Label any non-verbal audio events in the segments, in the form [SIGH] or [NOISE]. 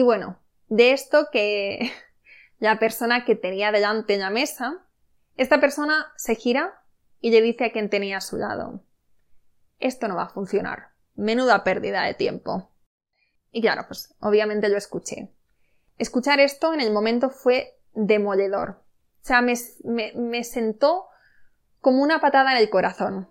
Y bueno, de esto que [LAUGHS] la persona que tenía delante en la mesa, esta persona se gira y le dice a quien tenía a su lado, esto no va a funcionar, menuda pérdida de tiempo. Y claro, pues obviamente lo escuché. Escuchar esto en el momento fue demoledor. O sea, me, me sentó como una patada en el corazón.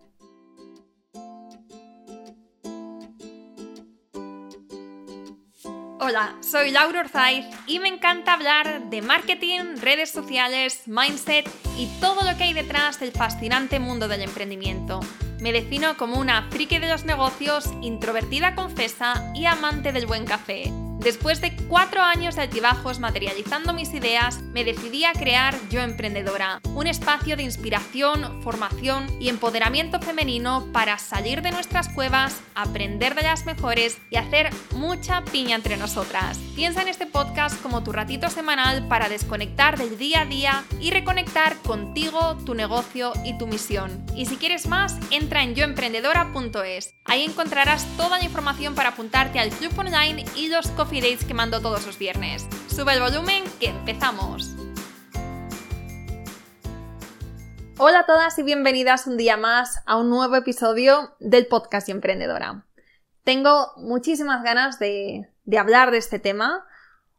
Hola, soy Laura Orzaiz y me encanta hablar de marketing, redes sociales, mindset y todo lo que hay detrás del fascinante mundo del emprendimiento. Me defino como una friki de los negocios, introvertida confesa y amante del buen café. Después de cuatro años de altibajos materializando mis ideas, me decidí a crear Yo Emprendedora, un espacio de inspiración, formación y empoderamiento femenino para salir de nuestras cuevas, aprender de las mejores y hacer mucha piña entre nosotras. Piensa en este podcast como tu ratito semanal para desconectar del día a día y reconectar contigo, tu negocio y tu misión. Y si quieres más, entra en yoemprendedora.es. Ahí encontrarás toda la información para apuntarte al club online y los coffee que mando todos los viernes. Sube el volumen que empezamos. Hola a todas y bienvenidas un día más a un nuevo episodio del podcast emprendedora. Tengo muchísimas ganas de, de hablar de este tema.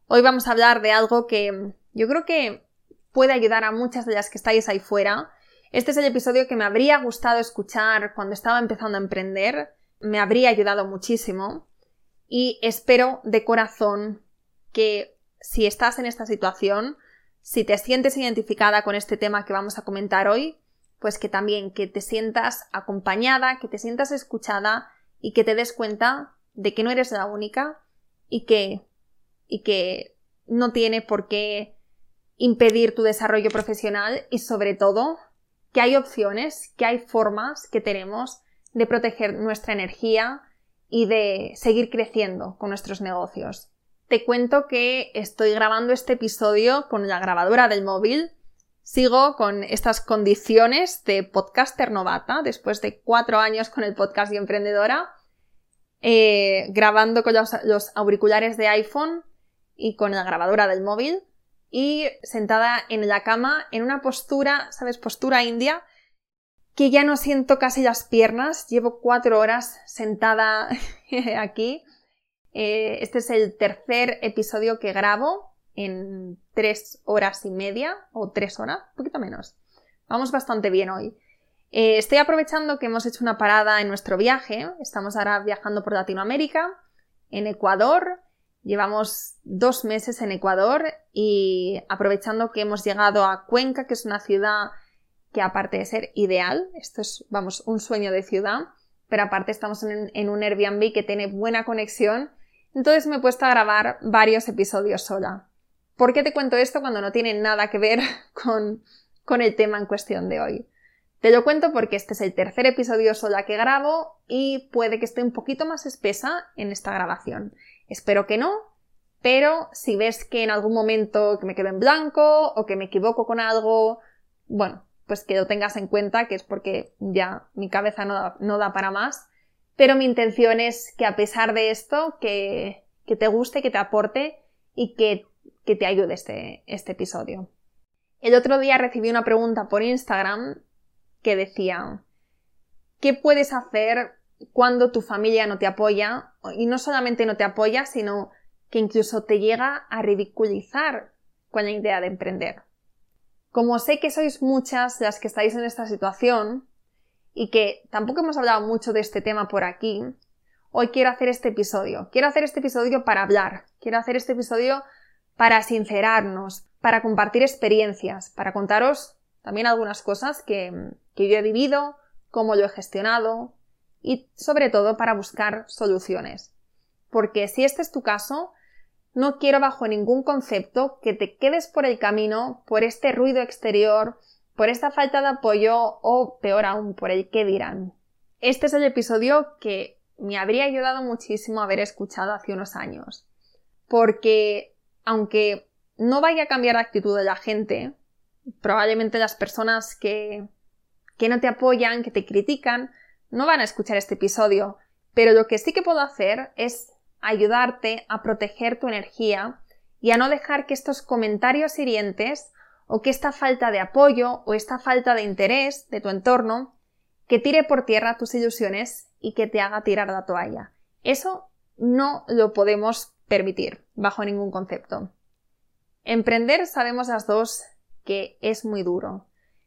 Hoy vamos a hablar de algo que yo creo que puede ayudar a muchas de las que estáis ahí fuera. Este es el episodio que me habría gustado escuchar cuando estaba empezando a emprender. Me habría ayudado muchísimo y espero de corazón que si estás en esta situación, si te sientes identificada con este tema que vamos a comentar hoy, pues que también que te sientas acompañada, que te sientas escuchada y que te des cuenta de que no eres la única y que y que no tiene por qué impedir tu desarrollo profesional y sobre todo que hay opciones, que hay formas que tenemos de proteger nuestra energía, y de seguir creciendo con nuestros negocios. Te cuento que estoy grabando este episodio con la grabadora del móvil. Sigo con estas condiciones de podcaster novata después de cuatro años con el podcast y emprendedora, eh, grabando con los, los auriculares de iPhone y con la grabadora del móvil y sentada en la cama en una postura, ¿sabes? Postura india, que ya no siento casi las piernas. Llevo cuatro horas sentada [LAUGHS] aquí. Eh, este es el tercer episodio que grabo en tres horas y media o tres horas, un poquito menos. Vamos bastante bien hoy. Eh, estoy aprovechando que hemos hecho una parada en nuestro viaje. Estamos ahora viajando por Latinoamérica, en Ecuador. Llevamos dos meses en Ecuador y aprovechando que hemos llegado a Cuenca, que es una ciudad que aparte de ser ideal, esto es, vamos, un sueño de ciudad, pero aparte estamos en, un Airbnb que tiene buena conexión, entonces me he puesto a grabar varios episodios sola. ¿Por qué te cuento esto cuando no tiene nada que ver [LAUGHS] con, con el tema en cuestión de hoy? Te lo cuento porque este es el tercer episodio sola que grabo y puede que esté un poquito más espesa en esta grabación. Espero que no, pero si ves que en algún momento que me quedo en blanco o que me equivoco con algo, bueno, pues que lo tengas en cuenta, que es porque ya mi cabeza no da, para más. Pero mi intención es que a pesar de esto, que, te guste, que te aporte y que, te ayude este, este episodio. El otro día recibí una pregunta por Instagram que decía, ¿qué puedes hacer cuando tu familia no te apoya? Y no solamente no te apoya, sino que incluso te llega a ridiculizar con la idea de emprender. Como sé que sois muchas las que estáis en esta situación y que tampoco hemos hablado mucho de este tema por aquí, hoy quiero hacer este episodio. Quiero hacer este episodio para hablar, quiero hacer este episodio para sincerarnos, para compartir experiencias, para contaros también algunas cosas que, yo he vivido, cómo lo he gestionado y sobre todo para buscar soluciones. Porque si este es tu caso, no quiero bajo ningún concepto que te quedes por el camino por este ruido exterior, por esta falta de apoyo o, peor aún, por el que dirán. Este es el episodio que me habría ayudado muchísimo haber escuchado hace unos años. Porque, aunque no vaya a cambiar la actitud de la gente, probablemente las personas que, que no te apoyan, que te critican, no van a escuchar este episodio. Pero lo que sí que puedo hacer es ayudarte a proteger tu energía y a no dejar que estos comentarios hirientes o que esta falta de apoyo o esta falta de interés de tu entorno que tire por tierra tus ilusiones y que te haga tirar la toalla. Eso no lo podemos permitir bajo ningún concepto. Emprender sabemos las dos que es muy duro.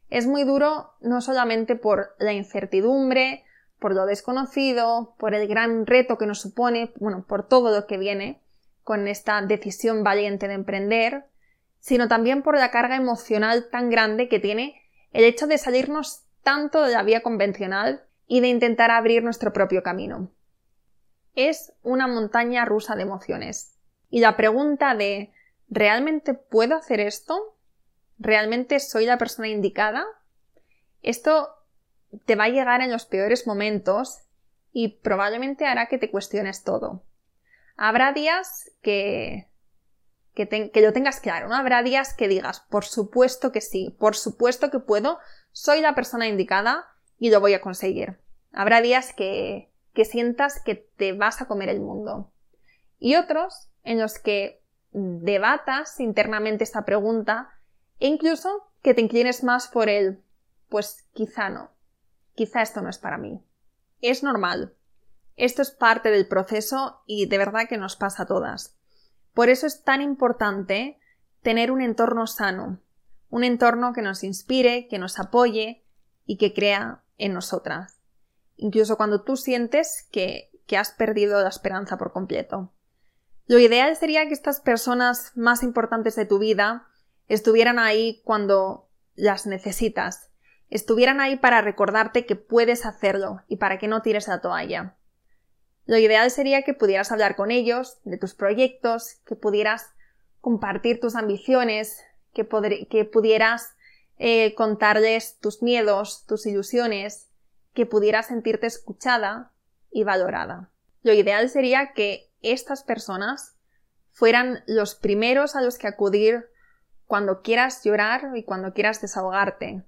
Es muy duro no solamente por la incertidumbre, por lo desconocido, por el gran reto que nos supone, bueno, por todo lo que viene con esta decisión valiente de emprender, sino también por la carga emocional tan grande que tiene el hecho de salirnos tanto de la vía convencional y de intentar abrir nuestro propio camino. Es una montaña rusa de emociones. Y la pregunta de ¿realmente puedo hacer esto? ¿Realmente soy la persona indicada? Esto te va a llegar en los peores momentos y probablemente hará que te cuestiones todo. Habrá días que, que, lo tengas claro, ¿no? Habrá días que digas, por supuesto que sí, por supuesto que puedo, soy la persona indicada y lo voy a conseguir. Habrá días que, que sientas que te vas a comer el mundo. Y otros en los que debatas internamente esta pregunta e incluso que te inclines más por el, pues quizá no, quizá esto no es para mí. Es normal. Esto es parte del proceso y de verdad que nos pasa a todas. Por eso es tan importante tener un entorno sano, un entorno que nos inspire, que nos apoye y que crea en nosotras, incluso cuando tú sientes que, que has perdido la esperanza por completo. Lo ideal sería que estas personas más importantes de tu vida estuvieran ahí cuando las necesitas, estuvieran ahí para recordarte que puedes hacerlo y para que no tires la toalla. Lo ideal sería que pudieras hablar con ellos de tus proyectos, que pudieras compartir tus ambiciones, que, que pudieras eh, contarles tus miedos, tus ilusiones, que pudieras sentirte escuchada y valorada. Lo ideal sería que estas personas fueran los primeros a los que acudir cuando quieras llorar y cuando quieras desahogarte,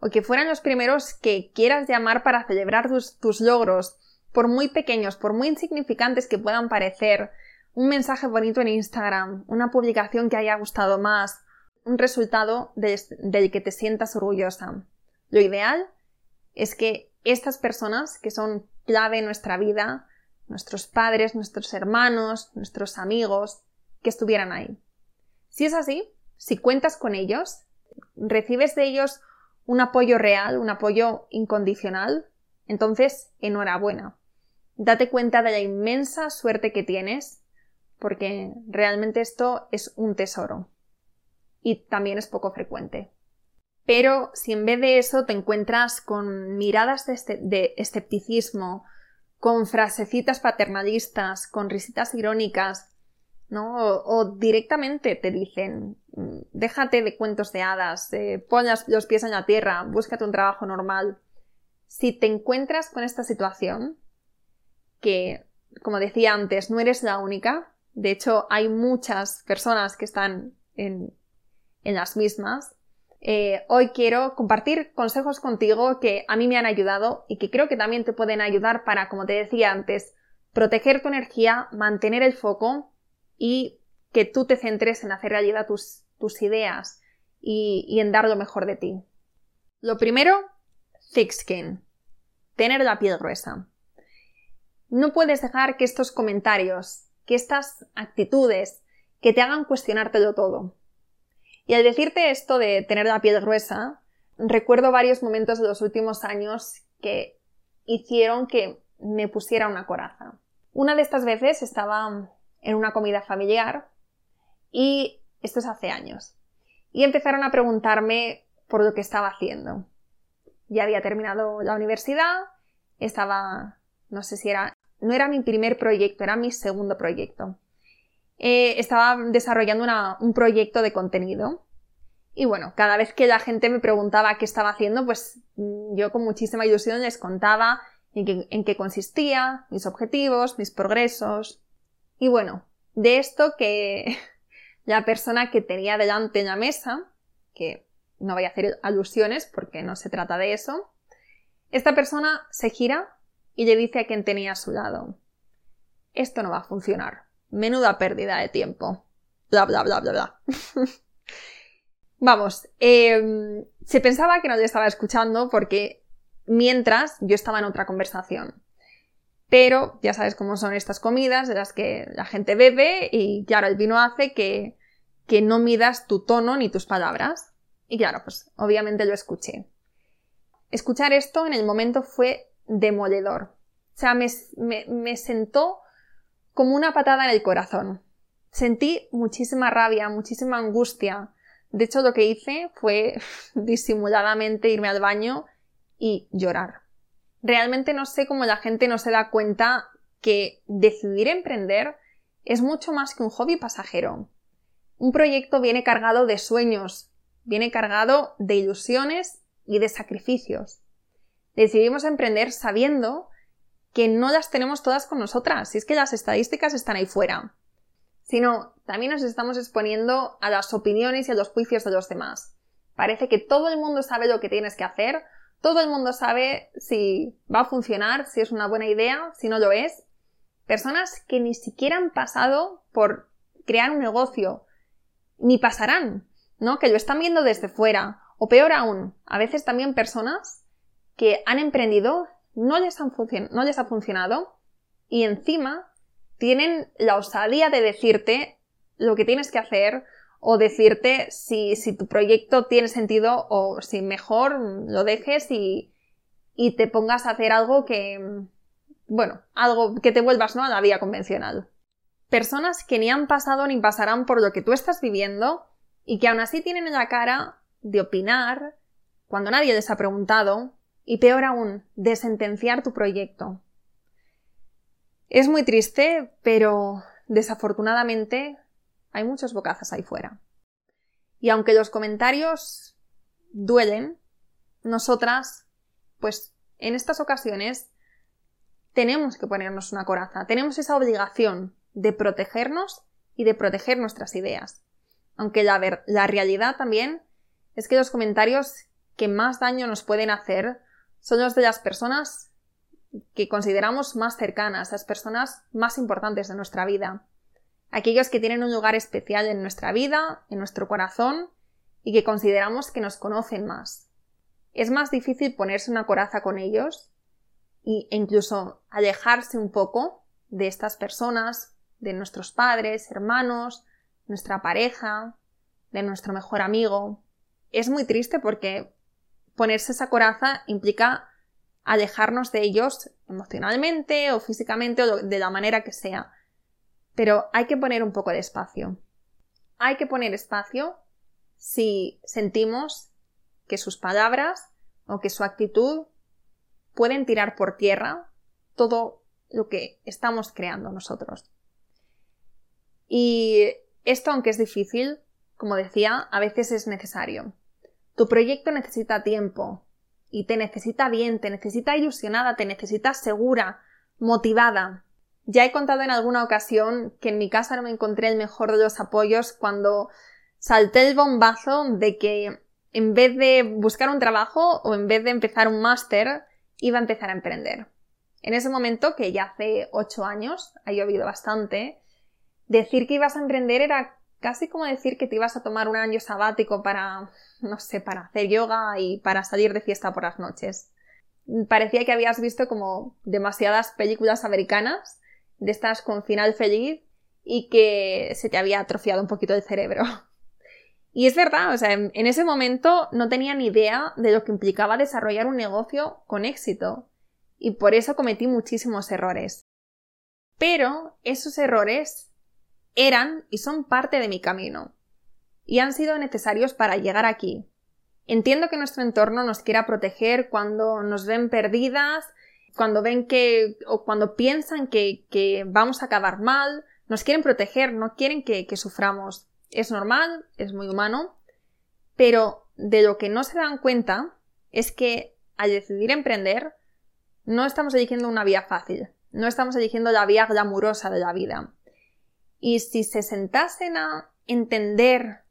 o que fueran los primeros que quieras llamar para celebrar tus, logros, por muy pequeños, por muy insignificantes que puedan parecer, un mensaje bonito en Instagram, una publicación que haya gustado más, un resultado del que te sientas orgullosa. Lo ideal es que estas personas, que son clave en nuestra vida, nuestros padres, nuestros hermanos, nuestros amigos, que estuvieran ahí. Si es así, si cuentas con ellos, recibes de ellos un apoyo real, un apoyo incondicional, entonces enhorabuena. Date cuenta de la inmensa suerte que tienes, porque realmente esto es un tesoro. Y también es poco frecuente. Pero si en vez de eso te encuentras con miradas de, este, escepticismo, con frasecitas paternalistas, con risitas irónicas, O, directamente te dicen, mm, déjate de cuentos de hadas, eh, pon los pies en la tierra, búscate un trabajo normal. Si te encuentras con esta situación, que, como decía antes, no eres la única, de hecho hay muchas personas que están en, en las mismas, eh, hoy quiero compartir consejos contigo que a mí me han ayudado y que creo que también te pueden ayudar para, como te decía antes, proteger tu energía, mantener el foco y que tú te centres en hacer realidad tus, tus ideas y, y en dar lo mejor de ti. Lo primero, thick skin. Tener la piel gruesa. No puedes dejar que estos comentarios, que estas actitudes, que te hagan cuestionártelo todo. Y al decirte esto de tener la piel gruesa, recuerdo varios momentos de los últimos años que hicieron que me pusiera una coraza. Una de estas veces estaba en una comida familiar y esto es hace años. Y empezaron a preguntarme por lo que estaba haciendo. Ya había terminado la universidad, estaba, no sé si era, no era mi primer proyecto, era mi segundo proyecto. Eh, estaba desarrollando un proyecto de contenido. Y bueno, cada vez que la gente me preguntaba qué estaba haciendo, pues mm, yo con muchísima ilusión les contaba en qué, consistía, mis objetivos, mis progresos. Y bueno, de esto que [LAUGHS] la persona que tenía delante en la mesa, que no voy a hacer alusiones porque no se trata de eso, esta persona se gira y le dice a quien tenía a su lado, esto no va a funcionar. Menuda pérdida de tiempo. Bla, bla, bla, bla, bla. [LAUGHS] Vamos, em, se pensaba que no te estaba escuchando porque mientras yo estaba en otra conversación. Pero ya sabes cómo son estas comidas de las que la gente bebe y claro, el vino hace que, que no midas tu tono ni tus palabras. Y claro, pues obviamente lo escuché. Escuchar esto en el momento fue demoledor. O sea, me, me, sentó como una patada en el corazón. Sentí muchísima rabia, muchísima angustia. De hecho, lo que hice fue [LAUGHS] disimuladamente irme al baño y llorar. Realmente no sé cómo la gente no se da cuenta que decidir emprender es mucho más que un hobby pasajero. Un proyecto viene cargado de sueños, viene cargado de ilusiones y de sacrificios. Decidimos emprender sabiendo que no las tenemos todas con nosotras, si es que las estadísticas están ahí fuera, sino también nos estamos exponiendo a las opiniones y a los juicios de los demás. Parece que todo el mundo sabe lo que tienes que hacer, todo el mundo sabe si va a funcionar, si es una buena idea, si no lo es. Personas que ni siquiera han pasado por crear un negocio, ni pasarán, ¿no? Que lo están viendo desde fuera. O peor aún, a veces también personas que han emprendido no les, les ha funcionado y encima tienen la osadía de decirte lo que tienes que hacer o decirte si, si tu proyecto tiene sentido o si mejor lo dejes y, y te pongas a hacer algo que, bueno, algo que te vuelvas ¿no? a la vía convencional. Personas que ni han pasado ni pasarán por lo que tú estás viviendo y que aún así tienen la cara de opinar cuando nadie les ha preguntado y peor aún, de sentenciar tu proyecto. Es muy triste, pero desafortunadamente hay muchos bocazas ahí fuera. Y aunque los comentarios duelen, nosotras, pues en estas ocasiones, tenemos que ponernos una coraza, tenemos esa obligación de protegernos y de proteger nuestras ideas. Aunque la, la realidad también es que los comentarios que más daño nos pueden hacer son los de las personas que consideramos más cercanas, las personas más importantes de nuestra vida. Aquellos que tienen un lugar especial en nuestra vida, en nuestro corazón, y que consideramos que nos conocen más. Es más difícil ponerse una coraza con ellos e incluso alejarse un poco de estas personas, de nuestros padres, hermanos, nuestra pareja, de nuestro mejor amigo. Es muy triste porque ponerse esa coraza implica alejarnos de ellos emocionalmente o físicamente o de la manera que sea. Pero hay que poner un poco de espacio. Hay que poner espacio si sentimos que sus palabras o que su actitud pueden tirar por tierra todo lo que estamos creando nosotros. Y esto, aunque es difícil, como decía, a veces es necesario. Tu proyecto necesita tiempo y te necesita bien, te necesita ilusionada, te necesita segura, motivada. Ya he contado en alguna ocasión que en mi casa no me encontré el mejor de los apoyos cuando salté el bombazo de que en vez de buscar un trabajo o en vez de empezar un máster, iba a empezar a emprender. En ese momento, que ya hace ocho años, ha llovido bastante, decir que ibas a emprender era casi como decir que te ibas a tomar un año sabático para, no sé, para hacer yoga y para salir de fiesta por las noches. Parecía que habías visto como demasiadas películas americanas, de estas con final feliz, y que se te había atrofiado un poquito el cerebro. [LAUGHS] Y es verdad, o sea, en, en ese momento no tenía ni idea de lo que implicaba desarrollar un negocio con éxito. Y por eso cometí muchísimos errores. Pero esos errores eran y son parte de mi camino, y han sido necesarios para llegar aquí. Entiendo que nuestro entorno nos quiera proteger cuando nos ven perdidas, cuando ven que o cuando piensan que, que vamos a acabar mal, nos quieren proteger, no quieren que, que suframos. Es normal, es muy humano, pero de lo que no se dan cuenta es que al decidir emprender no estamos eligiendo una vía fácil, no estamos eligiendo la vía glamurosa de la vida. Y si se sentasen a entender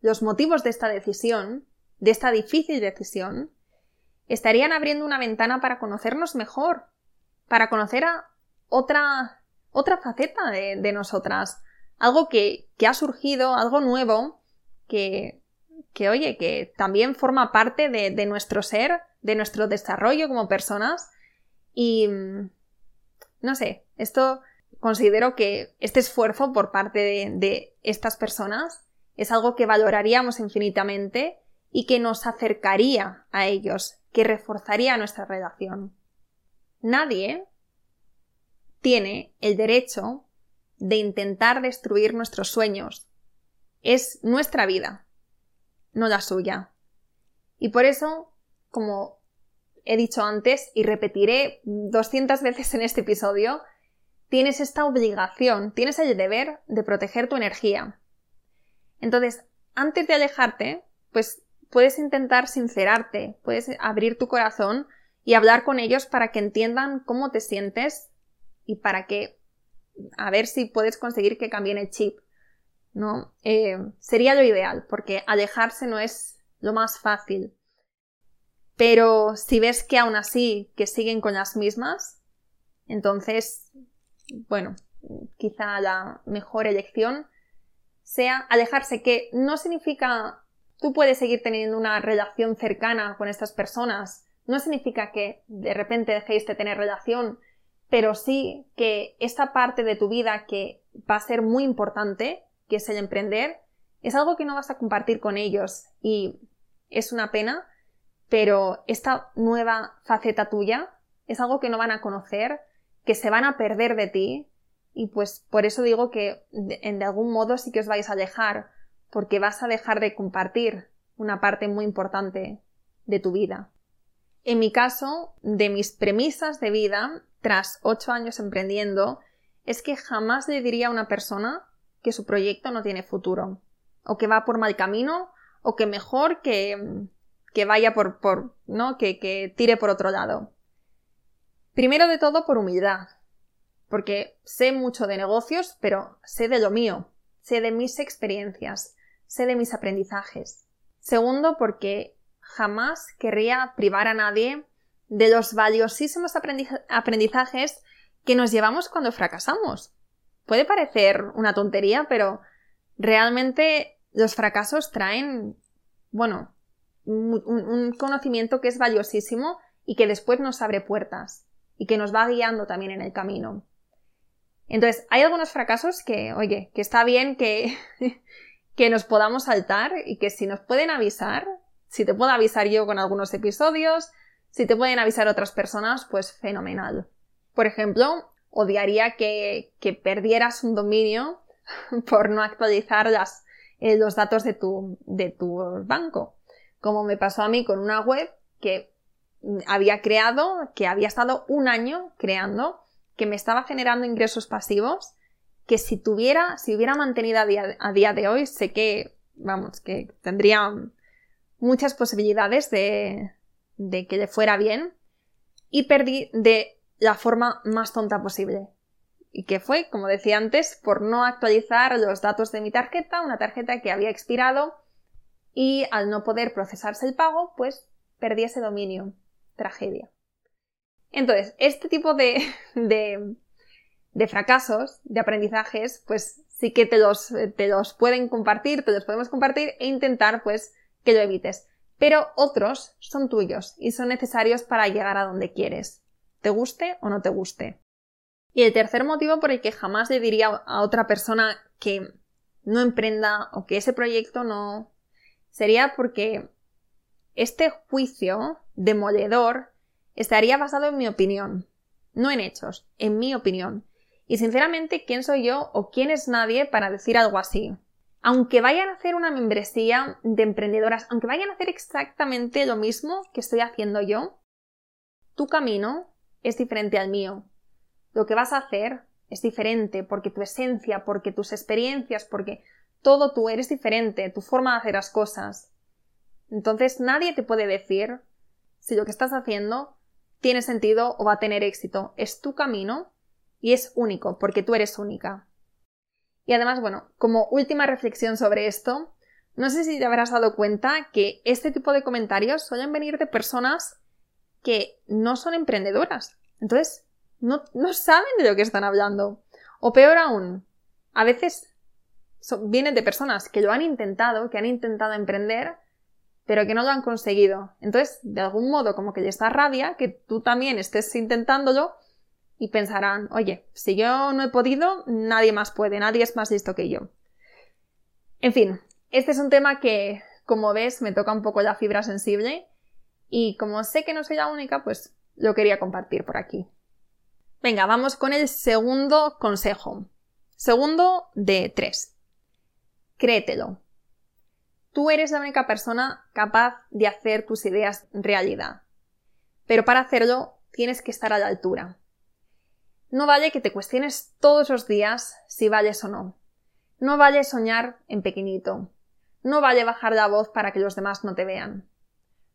los motivos de esta decisión, de esta difícil decisión, estarían abriendo una ventana para conocernos mejor, para conocer a otra, otra faceta de, nosotras, algo que, que, ha surgido, algo nuevo, que, que, oye, que también forma parte de, de nuestro ser, de nuestro desarrollo como personas. Y, no sé, esto considero que este esfuerzo por parte de, estas personas es algo que valoraríamos infinitamente y que nos acercaría a ellos, que reforzaría nuestra relación. Nadie tiene el derecho de intentar destruir nuestros sueños. Es nuestra vida, no la suya. Y por eso, como he dicho antes y repetiré 200 veces en este episodio, tienes esta obligación, tienes el deber de proteger tu energía. Entonces, antes de alejarte, pues puedes intentar sincerarte, puedes abrir tu corazón y hablar con ellos para que entiendan cómo te sientes y para que a ver si puedes conseguir que cambien el chip. ¿no? Eh, sería lo ideal, porque alejarse no es lo más fácil. Pero si ves que aún así que siguen con las mismas, entonces bueno, quizá la mejor elección sea alejarse, que no significa tú puedes seguir teniendo una relación cercana con estas personas, no significa que de repente dejéis de tener relación, pero sí que esta parte de tu vida que va a ser muy importante, que es el emprender, es algo que no vas a compartir con ellos y es una pena, pero esta nueva faceta tuya es algo que no van a conocer que se van a perder de ti y pues por eso digo que de, de algún modo sí que os vais a dejar porque vas a dejar de compartir una parte muy importante de tu vida. En mi caso, de mis premisas de vida, tras ocho años emprendiendo, es que jamás le diría a una persona que su proyecto no tiene futuro, o que va por mal camino, o que mejor que, que vaya por, por ¿no? Que, que tire por otro lado. Primero de todo por humildad, porque sé mucho de negocios, pero sé de lo mío, sé de mis experiencias, sé de mis aprendizajes. Segundo, porque jamás querría privar a nadie de los valiosísimos aprendizajes que nos llevamos cuando fracasamos. Puede parecer una tontería, pero realmente los fracasos traen, bueno, un, conocimiento que es valiosísimo y que después nos abre puertas y que nos va guiando también en el camino. Entonces, hay algunos fracasos que, oye, que está bien que, que nos podamos saltar y que si nos pueden avisar, si te puedo avisar yo con algunos episodios, si te pueden avisar otras personas, pues fenomenal. Por ejemplo, odiaría que, que perdieras un dominio [LAUGHS] por no actualizar las, eh, los datos de tu, de tu banco. Como me pasó a mí con una web que había creado, que había estado un año creando, que me estaba generando ingresos pasivos, que si tuviera, si hubiera mantenido a día, de hoy, sé que, vamos, que tendría muchas posibilidades de, de que le fuera bien y perdí de la forma más tonta posible. Y que fue, como decía antes, por no actualizar los datos de mi tarjeta, una tarjeta que había expirado y al no poder procesarse el pago, pues perdí ese dominio tragedia. Entonces, este tipo de, de, fracasos, de aprendizajes, pues sí que te los, te los pueden compartir, te los podemos compartir e intentar pues que lo evites. Pero otros son tuyos y son necesarios para llegar a donde quieres, te guste o no te guste. Y el tercer motivo por el que jamás le diría a otra persona que no emprenda o que ese proyecto no sería porque este juicio demoledor estaría basado en mi opinión, no en hechos, en mi opinión. Y sinceramente, ¿quién soy yo o quién es nadie para decir algo así? Aunque vayan a hacer una membresía de emprendedoras, aunque vayan a hacer exactamente lo mismo que estoy haciendo yo, tu camino es diferente al mío. Lo que vas a hacer es diferente porque tu esencia, porque tus experiencias, porque todo tú eres diferente, tu forma de hacer las cosas. Entonces nadie te puede decir si lo que estás haciendo tiene sentido o va a tener éxito. Es tu camino y es único porque tú eres única. Y además, bueno, como última reflexión sobre esto, no sé si te habrás dado cuenta que este tipo de comentarios suelen venir de personas que no son emprendedoras. Entonces, no, no saben de lo que están hablando. O peor aún, a veces vienen de personas que lo han intentado, que han intentado emprender, pero que no lo han conseguido. Entonces, de algún modo, como que les da rabia que tú también estés intentándolo y pensarán, oye, si yo no he podido, nadie más puede, nadie es más listo que yo. En fin, este es un tema que, como ves, me toca un poco la fibra sensible y como sé que no soy la única, pues lo quería compartir por aquí. Venga, vamos con el segundo consejo. Segundo de tres. Créetelo. Tú eres la única persona capaz de hacer tus ideas realidad. Pero para hacerlo tienes que estar a la altura. No vale que te cuestiones todos los días si vales o no. No vale soñar en pequeñito. No vale bajar la voz para que los demás no te vean.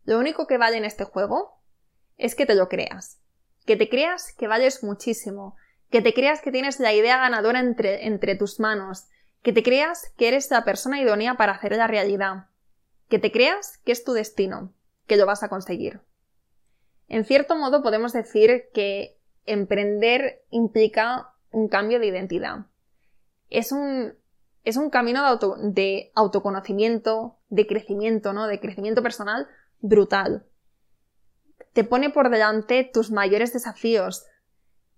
Lo único que vale en este juego es que te lo creas. Que te creas que vales muchísimo. Que te creas que tienes la idea ganadora entre, entre tus manos. Que te creas que eres la persona idónea para hacer la realidad. Que te creas que es tu destino, que lo vas a conseguir. En cierto modo podemos decir que emprender implica un cambio de identidad. Es un, es un camino de, autoconocimiento, de crecimiento, ¿no? De crecimiento personal brutal. Te pone por delante tus mayores desafíos.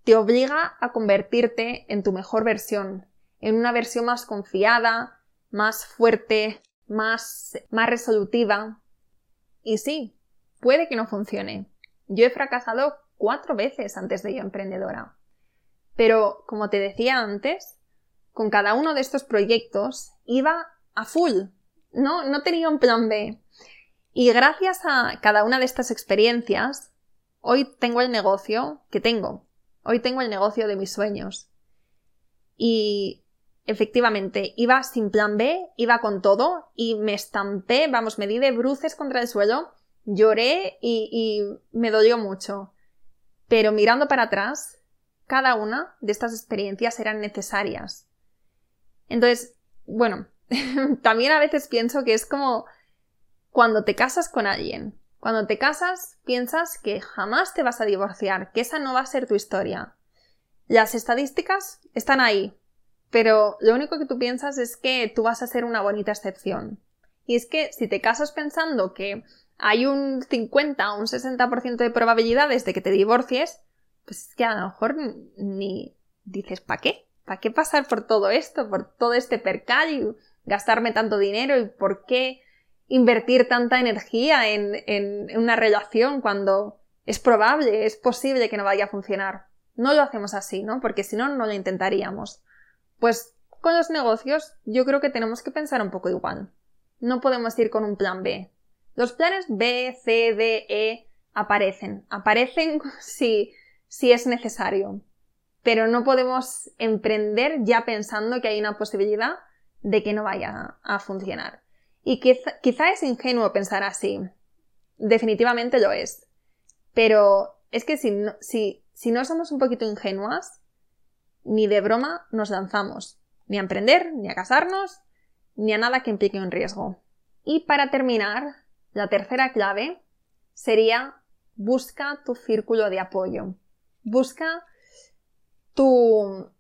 Te obliga a convertirte en tu mejor versión, en una versión más confiada, más fuerte, más, más resolutiva. Y sí, puede que no funcione. Yo he fracasado cuatro veces antes de yo emprendedora. Pero, como te decía antes, con cada uno de estos proyectos iba a full. No, no tenía un plan B. Y gracias a cada una de estas experiencias, hoy tengo el negocio que tengo. Hoy tengo el negocio de mis sueños. Y efectivamente, iba sin plan B, iba con todo y me estampé, vamos, me di de bruces contra el suelo, lloré y, y me dolió mucho. Pero mirando para atrás, cada una de estas experiencias eran necesarias. Entonces, bueno, [LAUGHS] también a veces pienso que es como cuando te casas con alguien. Cuando te casas, piensas que jamás te vas a divorciar, que esa no va a ser tu historia. Las estadísticas están ahí, pero lo único que tú piensas es que tú vas a ser una bonita excepción. Y es que si te casas pensando que hay un 50 o un 60% de probabilidades de que te divorcies, pues es que a lo mejor ni dices, ¿para qué? ¿Para qué pasar por todo esto, por todo este percal y gastarme tanto dinero y por qué invertir tanta energía en, en, una relación cuando es probable, es posible que no vaya a funcionar. No lo hacemos así, ¿no? Porque si no, no lo intentaríamos. Pues con los negocios yo creo que tenemos que pensar un poco igual. No podemos ir con un plan B. Los planes B, C, D, E aparecen. Aparecen [LAUGHS] si, es necesario. Pero no podemos emprender ya pensando que hay una posibilidad de que no vaya a funcionar. Y quizá, es ingenuo pensar así. Definitivamente lo es. Pero es que si no, si no somos un poquito ingenuas, ni de broma nos lanzamos. Ni a emprender, ni a casarnos, ni a nada que implique un riesgo. Y para terminar, la tercera clave sería busca tu círculo de apoyo. Busca tu,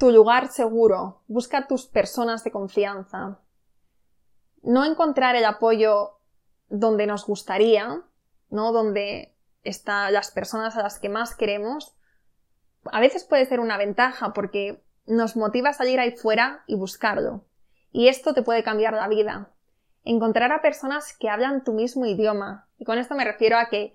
lugar seguro. Busca tus personas de confianza no encontrar el apoyo donde nos gustaría, ¿no? Donde están las personas a las que más queremos, a veces puede ser una ventaja porque nos motiva a salir ahí fuera y buscarlo. Y esto te puede cambiar la vida. Encontrar a personas que hablan tu mismo idioma. Y con esto me refiero a que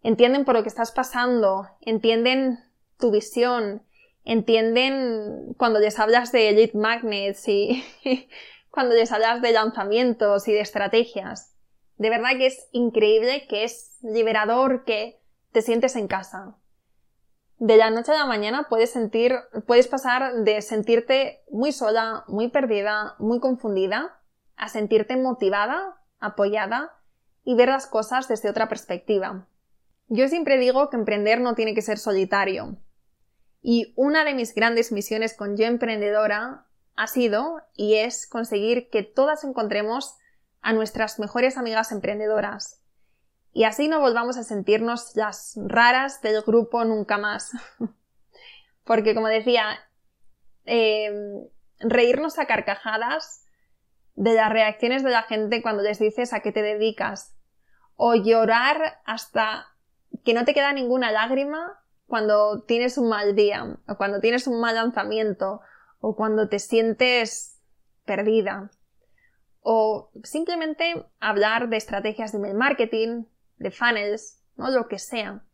entienden por lo que estás pasando, entienden tu visión, entienden cuando les hablas de lead magnets y, [LAUGHS] cuando les hablas de lanzamientos y de estrategias. De verdad que es increíble, que es liberador, que te sientes en casa. De la noche a la mañana puedes sentir, puedes pasar de sentirte muy sola, muy perdida, muy confundida, a sentirte motivada, apoyada y ver las cosas desde otra perspectiva. Yo siempre digo que emprender no tiene que ser solitario. Y una de mis grandes misiones con Yo Emprendedora ha sido y es conseguir que todas encontremos a nuestras mejores amigas emprendedoras. Y así no volvamos a sentirnos las raras del grupo nunca más. [LAUGHS] Porque como decía, em, reírnos a carcajadas de las reacciones de la gente cuando les dices a qué te dedicas. O llorar hasta que no te queda ninguna lágrima cuando tienes un mal día, o cuando tienes un mal lanzamiento, o cuando te sientes perdida. O simplemente hablar de estrategias de email marketing, de funnels, ¿no? lo que sea.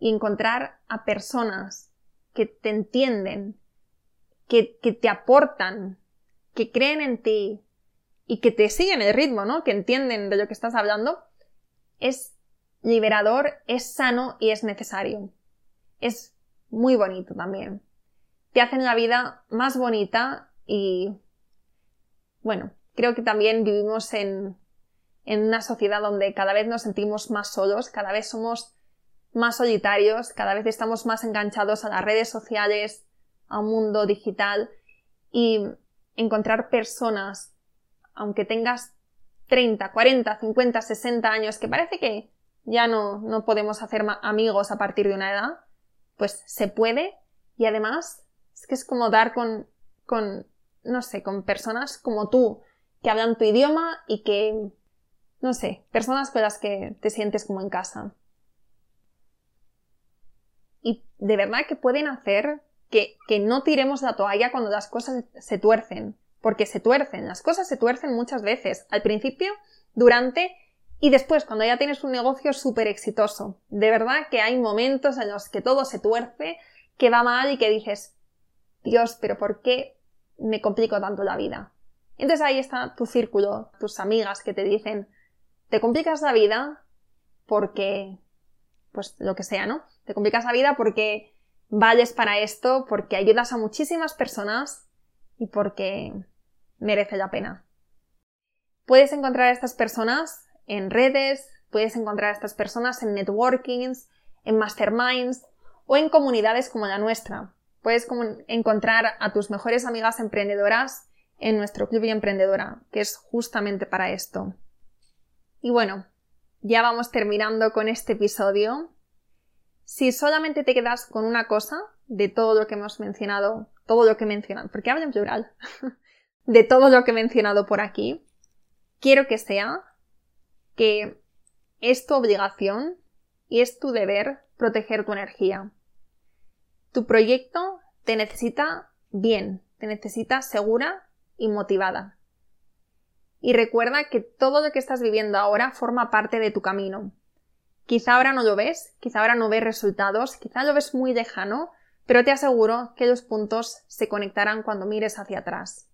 Y encontrar a personas que te entienden, que, que te aportan, que creen en ti y que te siguen el ritmo, ¿no? Que entienden de lo que estás hablando, es liberador, es sano y es necesario. Es muy bonito también. Te hacen la vida más bonita y, bueno, creo que también vivimos en, en una sociedad donde cada vez nos sentimos más solos, cada vez somos más solitarios, cada vez estamos más enganchados a las redes sociales, a un mundo digital y encontrar personas, aunque tengas 30, 40, 50, 60 años, que parece que ya no, no podemos hacer amigos a partir de una edad, pues se puede y además es que es como dar con, con, no sé, con personas como tú, que hablan tu idioma y que, no sé, personas con las que te sientes como en casa. Y de verdad que pueden hacer que, que no tiremos la toalla cuando las cosas se tuercen, porque se tuercen, las cosas se tuercen muchas veces, al principio, durante y después, cuando ya tienes un negocio súper exitoso, de verdad que hay momentos en los que todo se tuerce, que va mal y que dices, Dios, pero ¿por qué me complico tanto la vida? Entonces ahí está tu círculo, tus amigas que te dicen, te complicas la vida porque, pues lo que sea, ¿no? Te complicas la vida porque vales para esto, porque ayudas a muchísimas personas y porque merece la pena. Puedes encontrar a estas personas en redes, puedes encontrar a estas personas en networkings, en masterminds o en comunidades como la nuestra. Puedes encontrar a tus mejores amigas emprendedoras en nuestro club y emprendedora, que es justamente para esto. Y bueno, ya vamos terminando con este episodio. Si solamente te quedas con una cosa de todo lo que hemos mencionado, todo lo que he mencionado, porque hablo en plural, [LAUGHS] de todo lo que he mencionado por aquí, quiero que sea que es tu obligación y es tu deber proteger tu energía. Tu proyecto te necesita bien, te necesita segura y motivada. Y recuerda que todo lo que estás viviendo ahora forma parte de tu camino. Quizá ahora no lo ves, quizá ahora no ves resultados, quizá lo ves muy lejano, pero te aseguro que los puntos se conectarán cuando mires hacia atrás.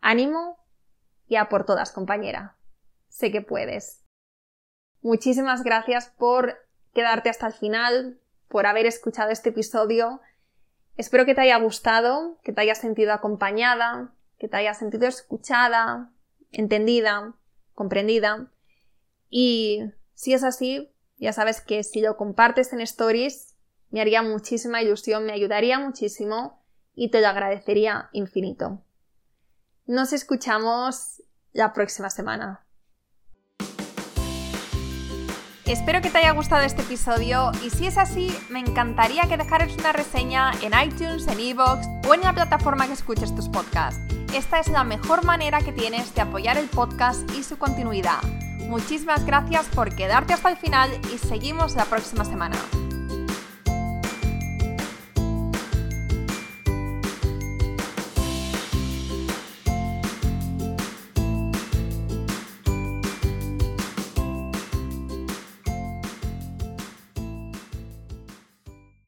Ánimo y a por todas, compañera sé que puedes. Muchísimas gracias por quedarte hasta el final, por haber escuchado este episodio. Espero que te haya gustado, que te hayas sentido acompañada, que te hayas sentido escuchada, entendida, comprendida. Y si es así, ya sabes que si lo compartes en stories, me haría muchísima ilusión, me ayudaría muchísimo y te lo agradecería infinito. Nos escuchamos la próxima semana. Espero que te haya gustado este episodio y si es así, me encantaría que dejaras una reseña en iTunes, en Evox o en la plataforma que escuches tus podcasts. Esta es la mejor manera que tienes de apoyar el podcast y su continuidad. Muchísimas gracias por quedarte hasta el final y seguimos la próxima semana.